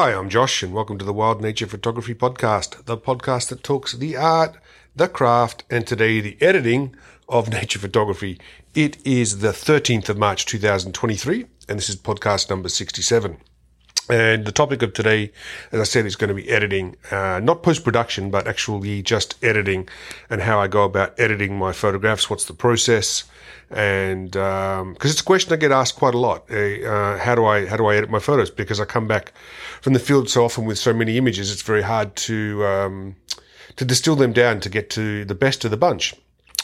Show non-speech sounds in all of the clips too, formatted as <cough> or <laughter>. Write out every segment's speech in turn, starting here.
Hi, I'm Josh, and welcome to the Wild Nature Photography Podcast, the podcast that talks the art, the craft, and today the editing of <laughs> nature photography. It is the 13th of March 2023, and this is podcast number 67. And the topic of today, as I said, is going to be editing, uh, not post production, but actually just editing and how I go about editing my photographs. What's the process? And because um, it's a question I get asked quite a lot, uh, how do I how do I edit my photos? Because I come back from the field so often with so many images, it's very hard to um, to distill them down to get to the best of the bunch.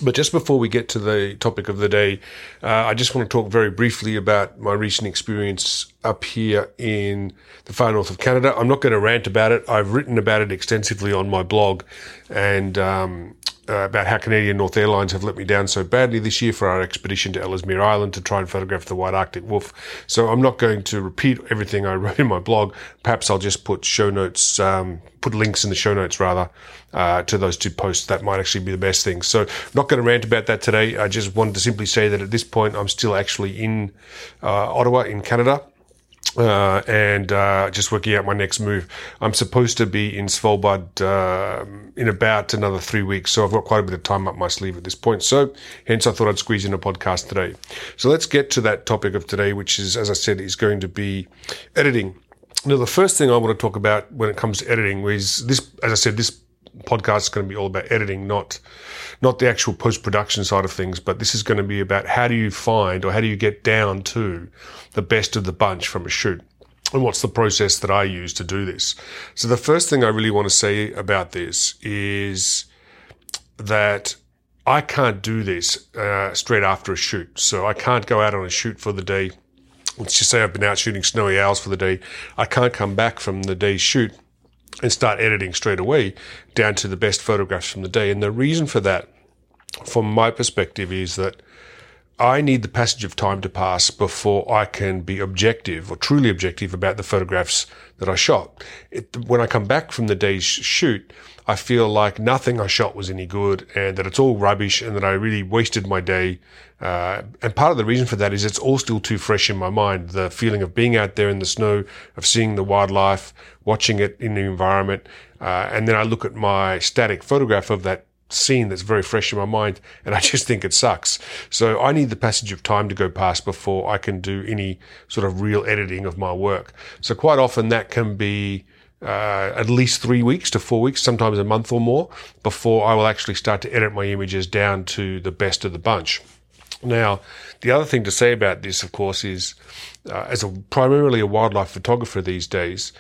But just before we get to the topic of the day, uh, I just want to talk very briefly about my recent experience up here in the far north of Canada. I'm not going to rant about it. I've written about it extensively on my blog, and um, uh, about how Canadian North Airlines have let me down so badly this year for our expedition to Ellesmere Island to try and photograph the white Arctic wolf. So I'm not going to repeat everything I <laughs> wrote in my blog. Perhaps I'll just put show notes, um, put links in the show notes rather, uh, to those two posts. That might actually be the best thing. So I'm not going to rant about that today. I just wanted to simply say that at this point, I'm still actually in uh, Ottawa in Canada uh, and uh, just working out my next move. I'm supposed to be in Svalbard uh, in about another three weeks, so I've got quite a bit of time up my sleeve at this point. So, hence, I thought I'd squeeze in a podcast today. So, let's get to that topic of today, which is, as I said, is going to be editing. Now, the first thing I want to talk about when it comes to editing is this, as I said, this podcast is going to be all about editing, not not the actual post production side of things, but this is going to be about how do you find or how do you get down to the best of the bunch from a shoot. And what's the process that I use to do this? So the first thing I really want to say about this is that I can't do this uh, straight after a shoot. So I can't go out on a shoot for the day. Let's just say I've been out shooting snowy owls for the day. I can't come back from the day's shoot and start editing straight away down to the best photographs from the day. And the reason for that, from my perspective, is that I need the passage of time to pass before I can be objective or truly objective about the photographs that I shot. It, when I come back from the day's shoot, I feel like nothing I shot was any good and that it's all rubbish and that I really wasted my day. Uh, and part of the reason for that is it's all still too fresh in my mind. The feeling of being out there in the snow, of seeing the wildlife, watching it in the environment. Uh, and then I look at my static photograph of that scene that's very fresh in my mind and I <laughs> just think it sucks. So I need the passage of time to go past before I can do any sort of real editing of my work. So quite often that can be uh, at least three weeks to four weeks, sometimes a month or more before I will actually start to edit my images down to the best of the bunch. Now, the other thing to say about this, of course, is uh, as a primarily a wildlife photographer these days,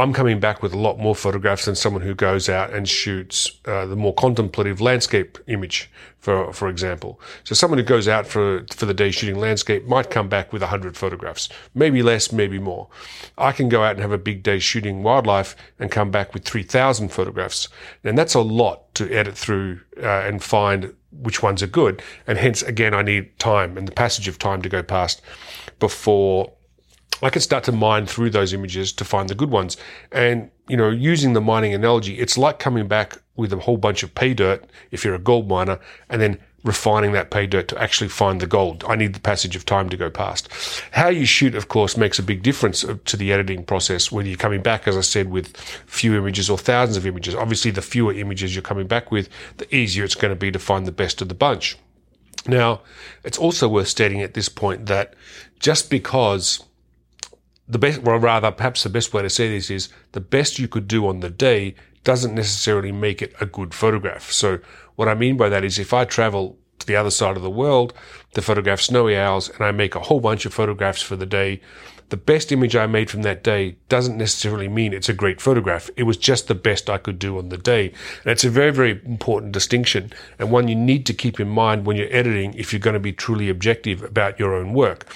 I'm coming back with a lot more photographs than someone who goes out and shoots uh, the more contemplative landscape image, for for example. So someone who goes out for for the day shooting landscape might come back with hundred photographs, maybe less, maybe more. I can go out and have a big day shooting wildlife and come back with three thousand photographs, and that's a lot to edit through uh, and find which ones are good. And hence, again, I need time and the passage of time to go past before I can start to mine through those images to find the good ones. And, you know, using the mining analogy, it's like coming back with a whole bunch of pay dirt if you're a gold miner and then refining that pay dirt to actually find the gold. I need the passage of time to go past. How you shoot, of course, makes a big difference uh, to the editing process, whether you're coming back, as I said, with few images or thousands of images. Obviously, the fewer images you're coming back with, the easier it's going to be to find the best of the bunch. Now, it's also worth stating at this point that just because the best, or rather, perhaps the best way to say this is the best you could do on the day doesn't necessarily make it a good photograph. So what I mean by that is if I travel to the other side of the world to photograph snowy owls and I make a whole bunch of photographs for the day, the best image I made from that day doesn't necessarily mean it's a great photograph. It was just the best I could do on the day. And it's a very, very important distinction and one you need to keep in mind when you're editing if you're going to be truly objective about your own work.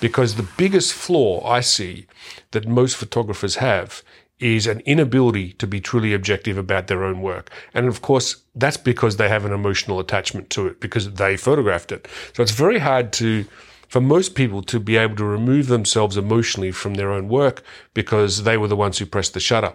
Because the biggest flaw I see that most photographers have is an inability to be truly objective about their own work. And of course, that's because they have an emotional attachment to it because they photographed it. So it's very hard to, for most people to be able to remove themselves emotionally from their own work because they were the ones who pressed the shutter.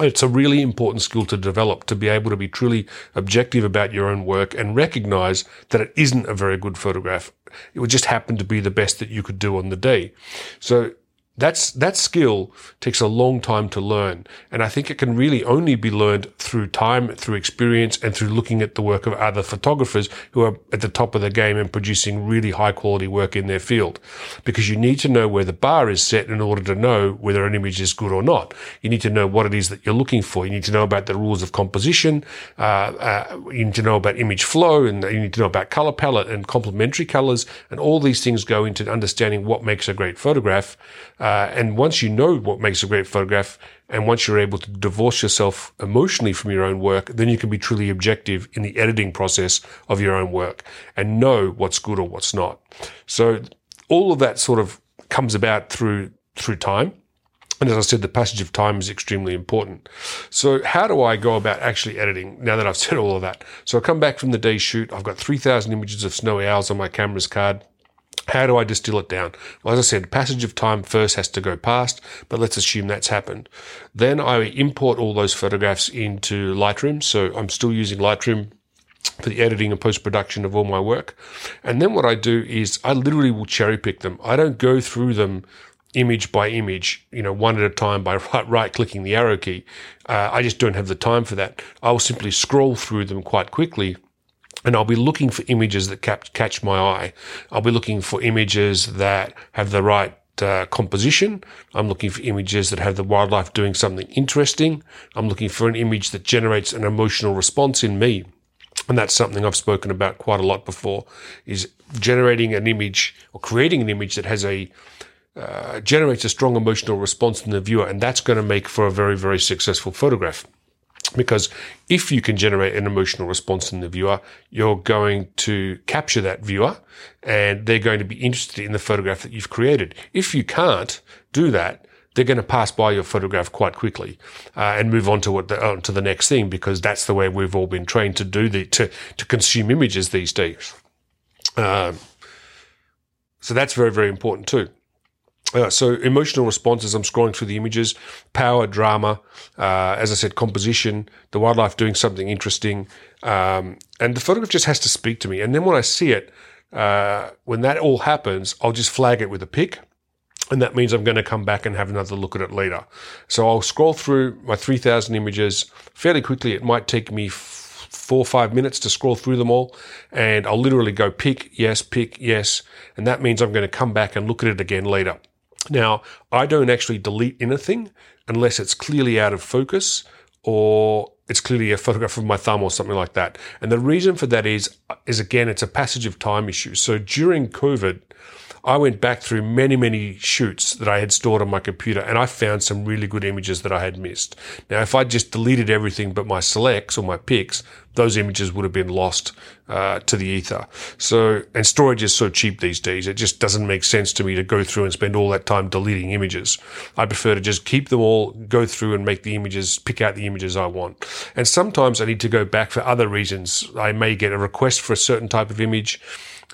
It's a really important skill to develop to be able to be truly objective about your own work and recognize that it isn't a very good photograph. It would just happen to be the best that you could do on the day. So That's, that skill takes a long time to learn. And I think it can really only be learned through time, through experience, and through looking at the work of other photographers who are at the top of the game and producing really high quality work in their field. Because you need to know where the bar is set in order to know whether an image is good or not. You need to know what it is that you're looking for. You need to know about the rules of composition. Uh, uh, you need to know about image flow and you need to know about color palette and complementary colors. And all these things go into understanding what makes a great photograph. Uh, Uh, and once you know what makes a great photograph, and once you're able to divorce yourself emotionally from your own work, then you can be truly objective in the editing process of your own work and know what's good or what's not. So all of that sort of comes about through through time. And as I said, the passage of time is extremely important. So how do I go about actually editing now that I've <laughs> said all of that? So I come back from the day shoot. I've got 3,000 images of snowy owls on my camera's card. How do I distill it down? Well, as I said, passage of time first has to go past, but let's assume that's happened. Then I import all those photographs into Lightroom. So I'm still using Lightroom for the editing and post production of all my work. And then what I do is I literally will cherry pick them. I don't go through them image by image, you know, one at a time by <laughs> right, clicking the arrow key. Uh, I just don't have the time for that. I'll simply scroll through them quite quickly and I'll be looking for images that cap- catch my eye. I'll be looking for images that have the right uh, composition. I'm looking for images that have the wildlife doing something interesting. I'm looking for an image that generates an emotional response in me. And that's something I've spoken about quite a lot before is generating an image or creating an image that has a uh, generates a strong emotional response in the viewer. And that's going to make for a very, very successful photograph. Because if you can generate an emotional response in the viewer, you're going to capture that viewer and they're going to be interested in the photograph that you've created. If you can't do that, they're going to pass by your photograph quite quickly uh, and move on to what the, on to the next thing because that's the way we've all been trained to do the to to consume images these days. Um, so that's very very important too. Uh, so emotional responses, I'm scrolling through the images, power, drama, uh, as I said, composition, the wildlife doing something interesting, um, and the photograph just has to speak to me. And then when I see it, uh, when that all happens, I'll just flag it with a pick, and that means I'm going to come back and have another look at it later. So I'll scroll through my 3,000 images fairly quickly. It might take me four or five minutes to scroll through them all. And I'll literally go pick, yes, pick, yes. And that means I'm going to come back and look at it again later. Now, I don't actually delete anything unless it's clearly out of focus or it's clearly a <laughs> photograph of my thumb or something like that. And the reason for that is, is again, it's a passage of time issue. So during COVID, I went back through many, many shoots that I had stored on my computer and I found some really good images that I had missed. Now, if I just deleted everything but my selects or my picks, those images would have been lost uh, to the ether. So, and storage is so cheap these days, it just doesn't make sense to me to go through and spend all that time deleting images. I prefer to just keep them all, go through and make the images, pick out the images I want. And sometimes I need to go back for other reasons. I may get a request for a certain type of image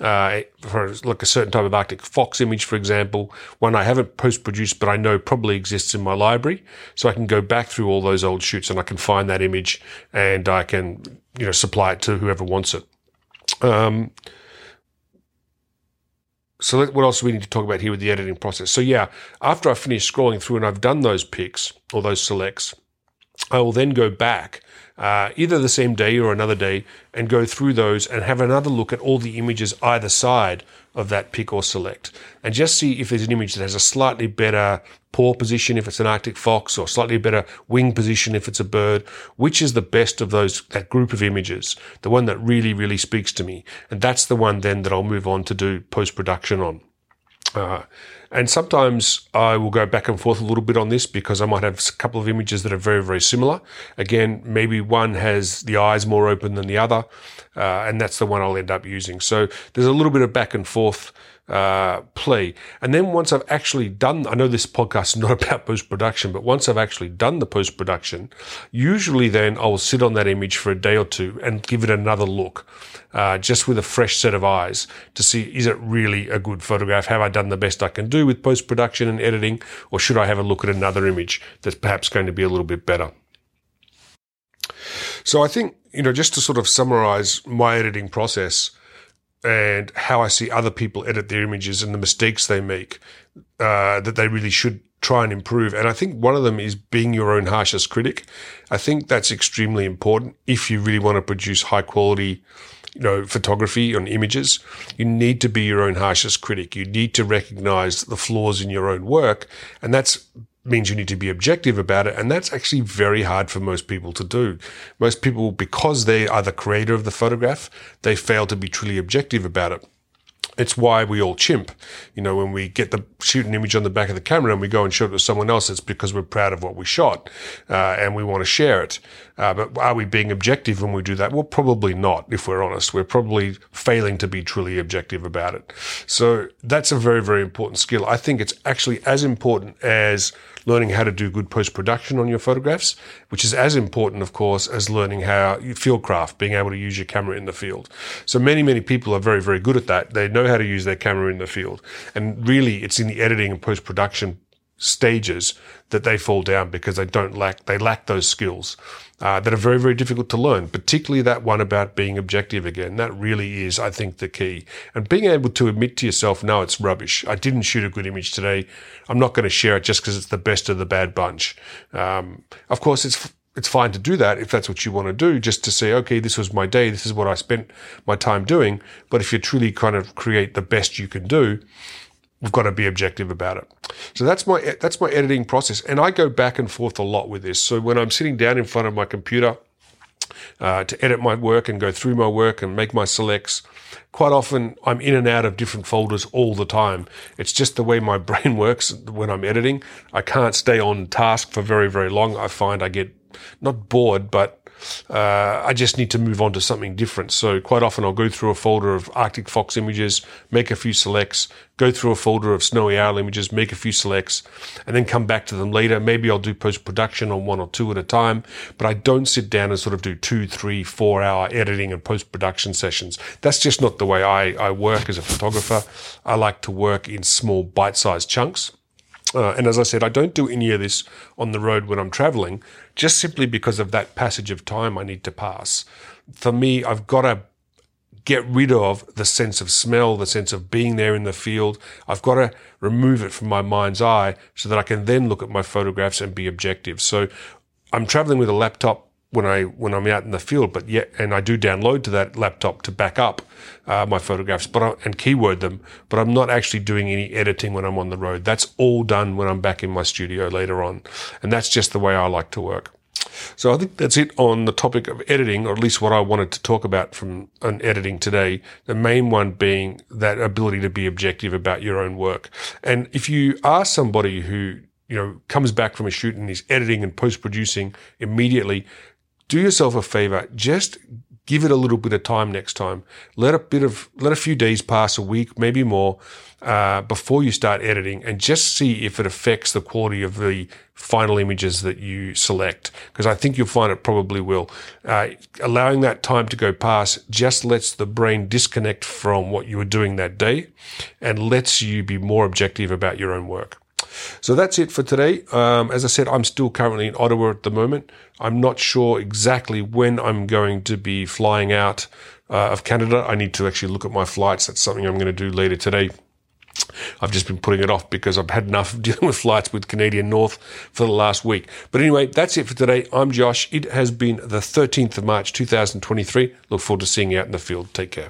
uh, for like a certain type of Arctic fox image, for example, one I haven't post produced, but I know probably exists in my library. So I can go back through all those old shoots and I can find that image and I can, you know, supply it to whoever wants it. Um, so let, what else do we need to talk about here with the editing process? So yeah, after I finish scrolling through and I've done those picks or those selects, I will then go back uh, either the same day or another day and go through those and have another look at all the images either side of that pick or select and just see if there's an image that has a slightly better paw position if it's an Arctic fox or slightly better wing position if it's a bird. Which is the best of those, that group of images? The one that really, really speaks to me. And that's the one then that I'll move on to do post production on. Uh, and sometimes I will go back and forth a little bit on this because I might have a couple of images that are very, very similar. Again, maybe one has the eyes more open than the other, uh, and that's the one I'll end up using. So there's a little bit of back and forth uh, play. And then once I've actually done, I know this podcast is not <laughs> about post production, but once I've actually done the post production, usually then I'll sit on that image for a day or two and give it another look, uh, just with a fresh set of eyes to see is it really a good photograph? Have I done the best I can do with post production and editing, or should I have a look at another image that's perhaps going to be a little bit better? So I think, you know, just to sort of summarize my editing process, and how I see other people edit their images and the mistakes they make uh, that they really should try and improve. And I think one of them is being your own harshest critic. I think that's extremely important if you really want to produce high quality, you know, photography on images. You need to be your own harshest critic. You need to recognize the flaws in your own work. And that's means you need to be objective about it. And that's actually very hard for most people to do. Most people, because they are the creator of the photograph, they fail to be truly objective about it. It's why we all chimp. You know, when we get the shoot an image on the back of the camera and we go and show it to someone else, it's because we're proud of what we shot uh, and we want to share it. Uh, but are we being objective when we do that? Well, probably not. If we're honest, we're probably failing to be truly objective about it. So that's a very, very important skill. I think it's actually as important as learning how to do good post production on your photographs, which is as important, of course, as learning how you field craft, being able to use your camera in the field. So many, many people are very, very good at that. They know how to use their camera in the field. And really, it's in the editing and post production stages that they fall down because they don't lack they lack those skills uh, that are very very difficult to learn particularly that one about being objective again. That really is i think the key. And being able to admit to yourself no it's rubbish. I didn't shoot a good image today. I'm not going to share it just because it's the best of the bad bunch. Um, of course it's it's fine to do that if that's what you want to do, just to say, okay, this was my day. This is what I spent my time doing. But if you truly kind of create the best you can do, we've got to be objective about it. So that's my that's my editing process, and I go back and forth a lot with this. So when I'm sitting down in front of my computer uh, to edit my work and go through my work and make my selects, quite often I'm in and out of different folders all the time. It's just the way my <laughs> brain works when I'm editing. I can't stay on task for very very long. I find I get not bored, but uh, I just need to move on to something different. So quite often I'll go through a folder of Arctic fox images, make a few selects, go through a folder of snowy owl images, make a few selects, and then come back to them later. Maybe I'll do post production on one or two at a time, but I don't sit down and sort of do two, three, four hour editing and post production sessions. That's just not the way I, I work as a photographer. I like to work in small bite sized chunks. Uh, and as I said, I don't do any of this on the road when I'm traveling, just simply because of that passage of time I need to pass. For me, I've got to get rid of the sense of smell, the sense of being there in the field. I've got to remove it from my mind's eye so that I can then look at my photographs and be objective. So I'm traveling with a laptop when I when I'm out in the field. But yet, and I do download to that laptop to back up uh, my photographs, but I, and keyword them. But I'm not actually doing any editing when I'm on the road. That's all done when I'm back in my studio later on, and that's just the way I like to work. So I think that's it on the topic of editing, or at least what I wanted to talk about from an editing today. The main one being that ability to be objective about your own work. And if you are somebody who you know comes back from a shoot and is editing and post producing immediately, do yourself a favor. Just give it a little bit of time next time. Let a bit of, let a few days pass, a week, maybe more, uh, before you start editing and just see if it affects the quality of the final images that you select. Because I think you'll find it probably will. Uh, allowing that time to go past just lets the brain disconnect from what you were doing that day and lets you be more objective about your own work. So that's it for today. Um, as I said, I'm still currently in Ottawa at the moment. I'm not sure exactly when I'm going to be flying out uh, of Canada. I need to actually look at my flights. That's something I'm going to do later today. I've just been putting it off because I've had enough <laughs> dealing with flights with Canadian North for the last week. But anyway, that's it for today. I'm Josh. It has been the 13th of March 2023. Look forward to seeing you out in the field. Take care.